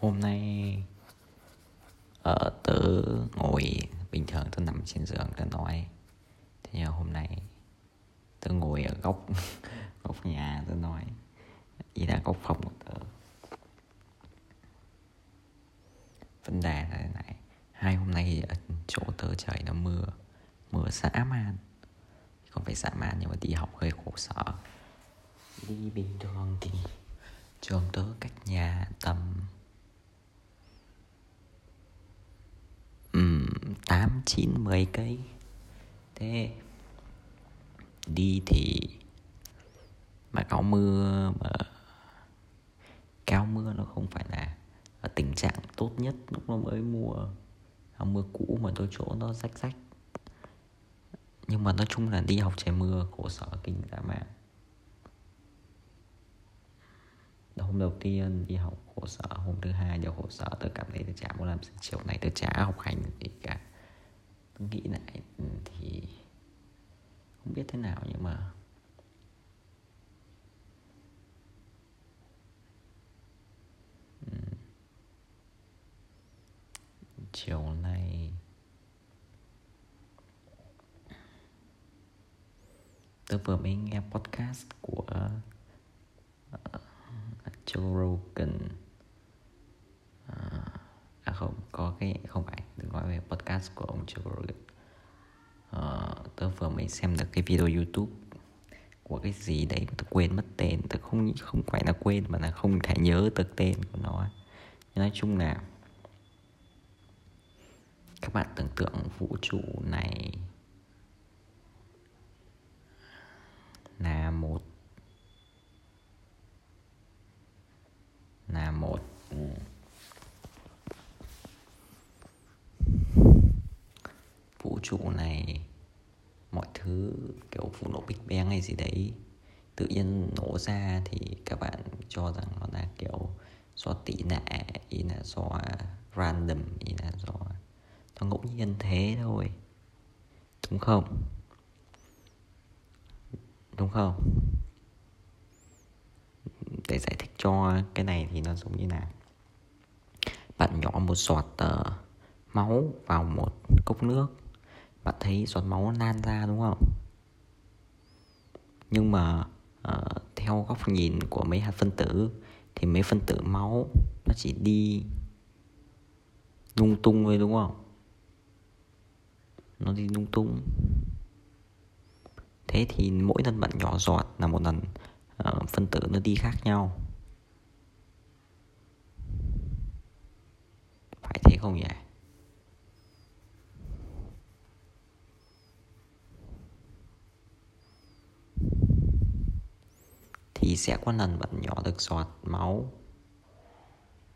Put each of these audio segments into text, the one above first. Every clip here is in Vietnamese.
hôm nay ở tớ ngồi bình thường, tớ nằm trên giường, tớ nói. Thế nhưng hôm nay, tớ ngồi ở góc góc nhà, tớ nói. Ý là góc phòng của tớ. Vấn đề là thế này. Hai hôm nay ở chỗ tớ trời nó mưa. Mưa dã man. Không phải dã man nhưng mà đi học hơi khổ sở. Đi bình thường thì trường tớ cách nhà tầm tám, chín, mười cây. Thế đi thì mà có mưa mà cao mưa nó không phải là ở tình trạng tốt nhất lúc nó mới mua mưa cũ mà tôi chỗ nó rách rách. Nhưng mà nói chung là đi học trời mưa, khổ sở, kinh dã man. Hôm đầu tiên đi học khổ sở, hôm thứ hai đều khổ sở, tôi cảm thấy tôi chả muốn làm chiều này tôi chả học hành gì cả nghĩ lại ừ, thì không biết thế nào nhưng mà ừ. chiều nay tôi vừa mới nghe podcast của uh, Joe Rogan. À, à không có cái không phải podcast của ông Joe Rogan. À, tớ vừa mới xem được cái video YouTube của cái gì đấy tớ quên mất tên. Tớ không không phải là quên mà là không thể nhớ được tên của nó. Nói chung là các bạn tưởng tượng vũ trụ này là một là một ừ. vũ trụ này mọi thứ kiểu vụ nổ big bang hay gì đấy tự nhiên nổ ra thì các bạn cho rằng nó là kiểu do tỉ nệ ý là do random ý là do nó ngẫu nhiên thế thôi. Đúng không? Đúng không? Để giải thích cho cái này thì nó giống như là bạn nhỏ một giọt uh, máu vào một cốc nước bạn thấy giọt máu lan ra đúng không? Nhưng mà uh, theo góc nhìn của mấy hạt phân tử thì mấy phân tử máu nó chỉ đi lung tung thôi đúng không? Nó đi lung tung. Thế thì mỗi lần bạn nhỏ giọt là một lần uh, phân tử nó đi khác nhau. Phải thế không nhỉ? Thì sẽ có lần bạn nhỏ được giọt máu.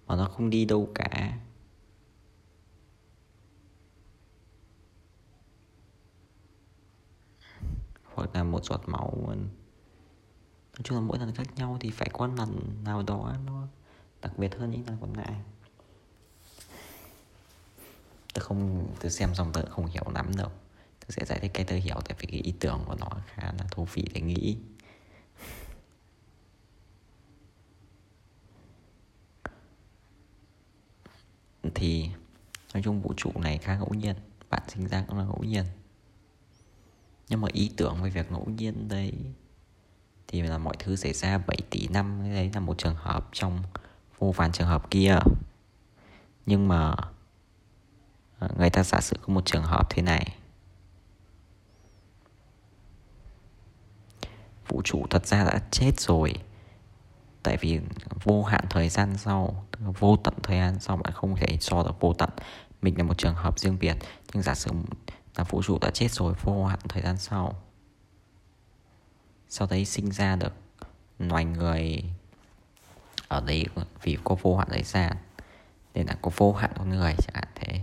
Mà nó không đi đâu cả. Hoặc là một giọt máu nói chung là mỗi lần khác nhau thì phải có lần nào đó nó đặc biệt hơn những lần còn lại tôi không, tôi xem xong tôi không hiểu lắm đâu. Tôi sẽ giải thích cái tôi hiểu tại vì cái ý tưởng của nó khá là thú vị để nghĩ. Thì nói chung vũ trụ này khá ngẫu nhiên, bạn sinh ra cũng là ngẫu nhiên. Nhưng mà ý tưởng về việc ngẫu nhiên đấy thì là mọi thứ xảy ra 7 tỷ năm, đấy là một trường hợp trong vô vàn trường hợp kia. Nhưng mà ờ, người ta giả sử có một trường hợp thế này. Vũ trụ thật ra đã chết rồi tại vì vô hạn thời gian sau vô tận thời gian sau bạn không thể so được vô tận. Mình là một trường hợp riêng biệt, nhưng giả sử là vũ trụ đã chết rồi, vô hạn thời gian sau sau đấy sinh ra được loài người ở đây vì có vô hạn thời gian, nên là có vô hạn con người chẳng hạn thế.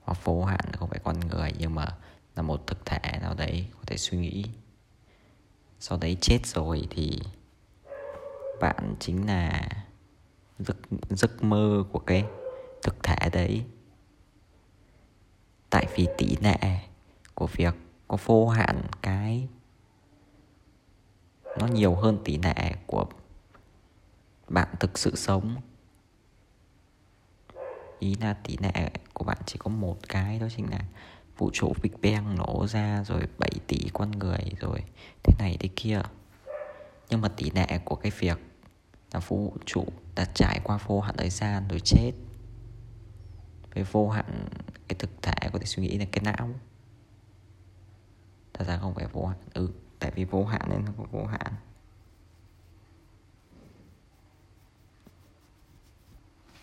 Hoặc vô hạn không phải con người, nhưng mà là một thực thể nào đấy có thể suy nghĩ. Sau đấy chết rồi thì bạn chính là giấc giấc mơ của cái thực thể đấy. Tại vì tỷ lệ của việc có vô hạn cái, nó nhiều hơn tỷ lệ của bạn thực sự sống. Ý là tỷ lệ của bạn chỉ có một cái đó chính là vũ trụ Big Bang nổ ra rồi 7 tỷ con người rồi thế này thế kia nhưng mà tỷ lệ của cái việc là vũ trụ đã trải qua vô hạn thời gian rồi chết. Với vô hạn cái thực thể có thể suy nghĩ là cái não. Thật ra không phải vô hạn ừ tại vì vô hạn nên nó có vô hạn.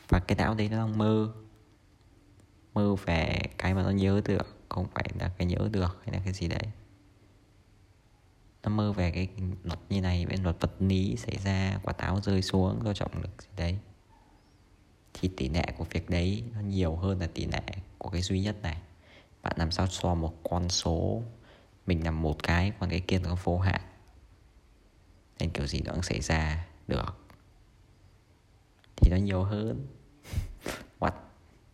Và cái não đấy nó đang mơ. Mơ về cái mà nó nhớ được, không phải là cái nhớ được hay là cái gì đấy nó mơ về cái luật như này bên luật vật lý xảy ra quả táo rơi xuống do trọng lực gì đấy. Thì tỷ lệ của việc đấy nó nhiều hơn là tỷ lệ của cái duy nhất này. Bạn làm sao so một con số mình làm một cái còn cái kia nó vô hạn. Nên kiểu gì nó cũng xảy ra được. Thì nó nhiều hơn. What?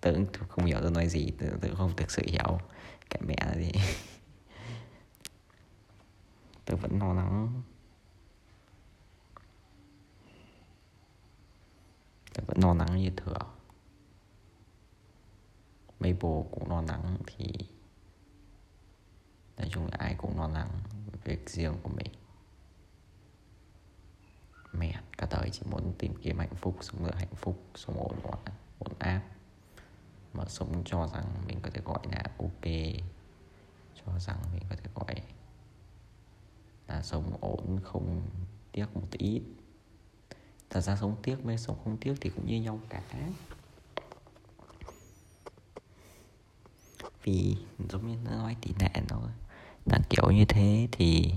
Tớ không hiểu tôi nói gì tớ, tớ không thực sự hiểu. Cái mẹ là gì tớ vẫn lo lắng. Tớ vẫn lo lắng như thừa. Mấy cũng lo lắng thì nói chung là ai cũng lo lắng việc riêng của mình. Mẹ cả đời chỉ muốn tìm kiếm hạnh phúc, sống được hạnh phúc, sống ổn ổn ổn áp. Mà sống cho rằng mình có thể gọi là ok cho rằng mình có thể gọi là sống ổn, không tiếc một ít thật ra sống tiếc với sống không tiếc thì cũng như nhau cả. Vì giống như nó nói tỷ lệ nó, là kiểu như thế thì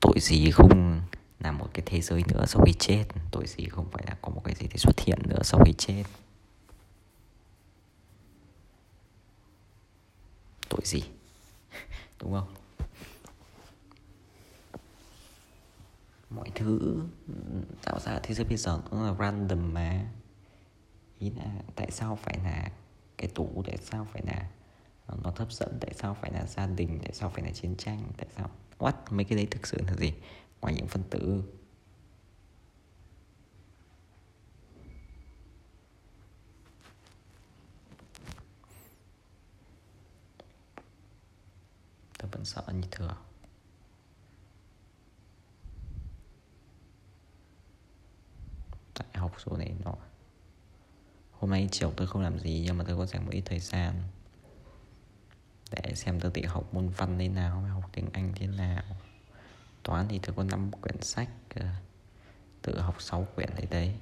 tội gì không là một cái thế giới nữa sau khi chết? Tội gì không phải là có một cái gì để xuất hiện nữa sau khi chết? Tội gì? Đúng không? Mọi thứ tạo ra thế giới bây giờ cũng là random mà. Ý là tại sao phải là cái tủ, tại sao phải là ờ, nó hấp dẫn, tại sao phải là gia đình, tại sao phải là chiến tranh, tại sao, what, mấy cái đấy thực sự là gì? Ngoài những phân tử. Tôi vẫn sợ như thường tại học số này nọ. hôm nay chiều tôi không làm gì, nhưng mà tôi có dành một ít thời gian để xem tôi tự học môn văn thế nào học tiếng anh thế nào. Toán thì tôi có 5 quyển sách ờ, tự học 6 quyển đấy đấy.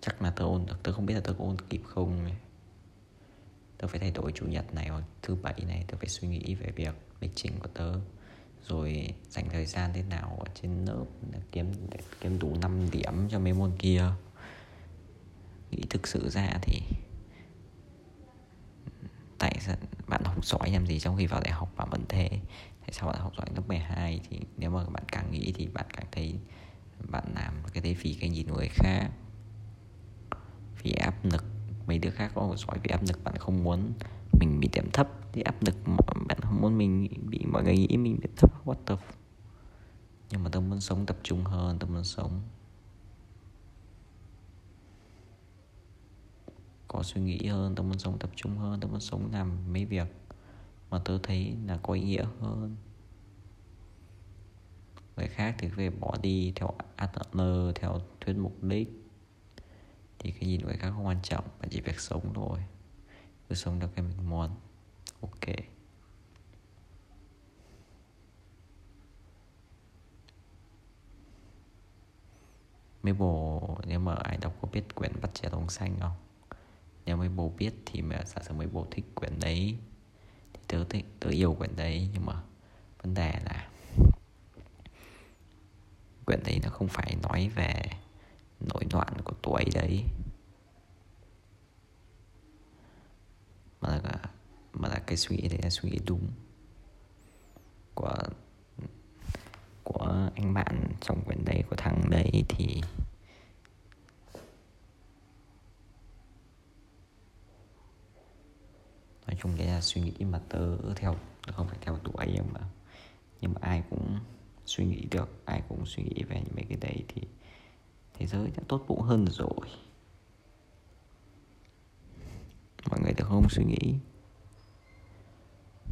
Chắc là tôi ôn được, tôi không biết là tôi có ôn kịp không tôi phải thay đổi chủ nhật này hoặc thứ bảy này, tôi phải suy nghĩ về việc lịch trình của tớ rồi dành thời gian thế nào ở trên lớp để kiếm để kiếm đủ 5 điểm cho mấy môn kia. Nghĩ thực sự ra thì tại sao bạn học giỏi làm gì trong khi vào đại học bạn vẫn thế? Tại sao bạn học giỏi lớp 12 thì nếu mà bạn càng nghĩ thì bạn càng thấy bạn làm cái đấy vì cái nhìn người khác. Vì áp lực. Mấy đứa khác có giỏi vì áp lực bạn không muốn mình bị điểm thấp, thì áp lực bạn không muốn mình bị, mọi người nghĩ mình bị thấp, what the nhưng mà tôi muốn sống tập trung hơn tôi muốn sống có suy nghĩ hơn tôi muốn sống tập trung hơn tôi muốn sống làm mấy việc mà tôi thấy là có ý nghĩa hơn. Người khác thì về bỏ đi theo Adler theo thuyết mục đích. Thì cái nhìn người khác không quan trọng, mà chỉ việc sống thôi cứ sống theo cái mình muốn ok. Mấy bồ nếu mà ai đọc có biết quyển bắt trẻ đồng xanh không? Nếu mấy bồ biết thì mà giả sử mấy bồ thích quyển đấy, thì tớ thích, tớ yêu quyển đấy, nhưng mà vấn đề là quyển đấy nó không phải nói về nỗi loạn của tuổi đấy. Mà là mà là cái suy nghĩ đấy là suy nghĩ đúng của của anh bạn trong quyển đấy, của thằng đấy thì nói chung đấy là suy nghĩ mà tớ theo không phải theo tuổi nhưng mà nhưng mà ai cũng suy nghĩ được, ai cũng suy nghĩ về những mấy cái đấy thì thế giới đã tốt bụng hơn rồi mọi người thì không suy nghĩ.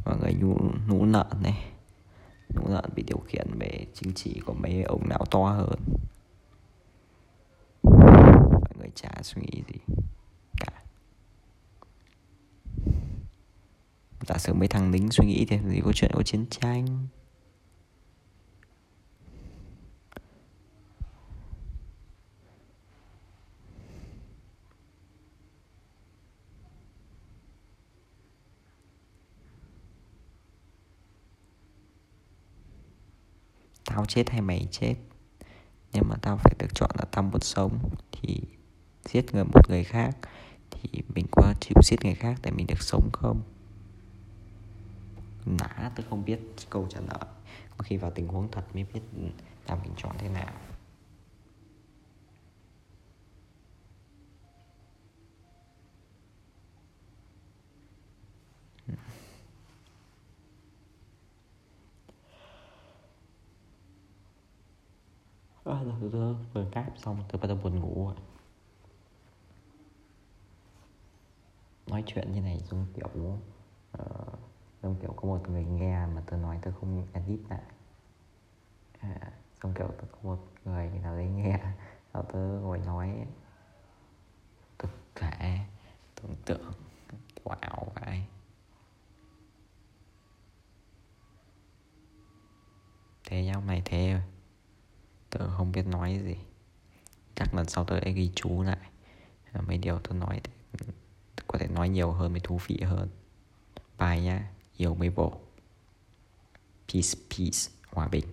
Mọi người nhu, nũ nợ này nũ nợ bị điều khiển về chính trị của mấy ông não to hơn. Mọi người chả suy nghĩ gì cả. Giả sử mấy thằng lính suy nghĩ thì gì có chuyện có chiến tranh. Tao chết hay mày chết. Nhưng mà tao phải được chọn là tao muốn sống thì giết người một người khác, thì mình có chịu giết người khác để mình được sống không? Nã tôi không biết câu trả lời. Có khi vào tình huống thật mới biết là mình chọn thế nào. À, giờ tôi vừa cáp xong tôi bắt đầu buồn ngủ rồi nói chuyện như này giống kiểu uh, giống kiểu có một người nghe mà tôi nói tôi không edit lại. À, giống kiểu tôi có một người nào đấy nghe sau tôi ngồi nói thực thể tưởng tượng kiểu ảo vậy thế nhau mày thế. rồi tớ không biết nói gì. Chắc lần sau tớ sẽ ghi chú lại. Ờ, mấy điều tớ nói thì có thể nói nhiều hơn, mới thú vị hơn. Bye nhá, yêu mấy bộ. Peace peace, hòa bình.